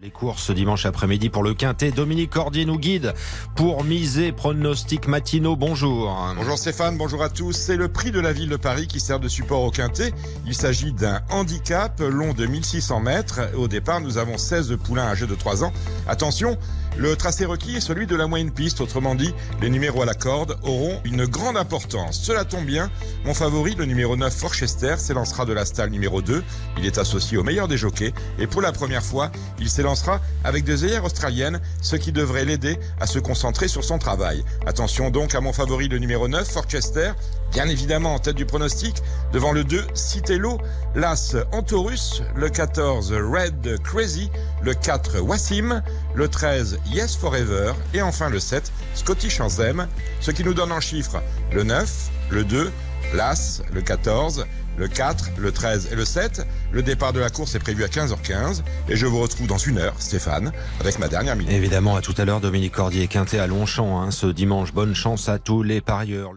Les courses dimanche après-midi pour le Quintet. Dominique Cordier nous guide pour miser pronostic matinaux. Bonjour. Bonjour Stéphane, bonjour à tous. C'est le prix de la ville de Paris qui sert de support au Quintet. Il s'agit d'un handicap long de 1600 mètres. Au départ, nous avons 16 poulains âgés de 3 ans. Attention, le tracé requis est celui de la moyenne piste. Autrement dit, les numéros à la corde auront une grande importance. Cela tombe bien. Mon favori, le numéro 9, Forchester, s'élancera de la stalle numéro 2. Il est associé au meilleur des jockeys. Et pour la première fois, il s'élancera lancera avec des œillères australiennes, ce qui devrait l'aider à se concentrer sur son travail. Attention donc à mon favori, le numéro 9, Forchester, bien évidemment en tête du pronostic, devant le 2, Citello, l'As Antorus, le 14, Red Crazy, le 4, Wassim, le 13, Yes Forever, et enfin le 7, Scottish Anthem, ce qui nous donne en chiffres le 9, le 2, l'As, le 14, le 4, le 13 et le 7. Le départ de la course est prévu à 15h15 et je vous retrouve dans une heure, Stéphane, avec ma dernière minute. Évidemment, à tout à l'heure, Dominique Cordier, Quintet à Longchamp, hein, ce dimanche. Bonne chance à tous les parieurs.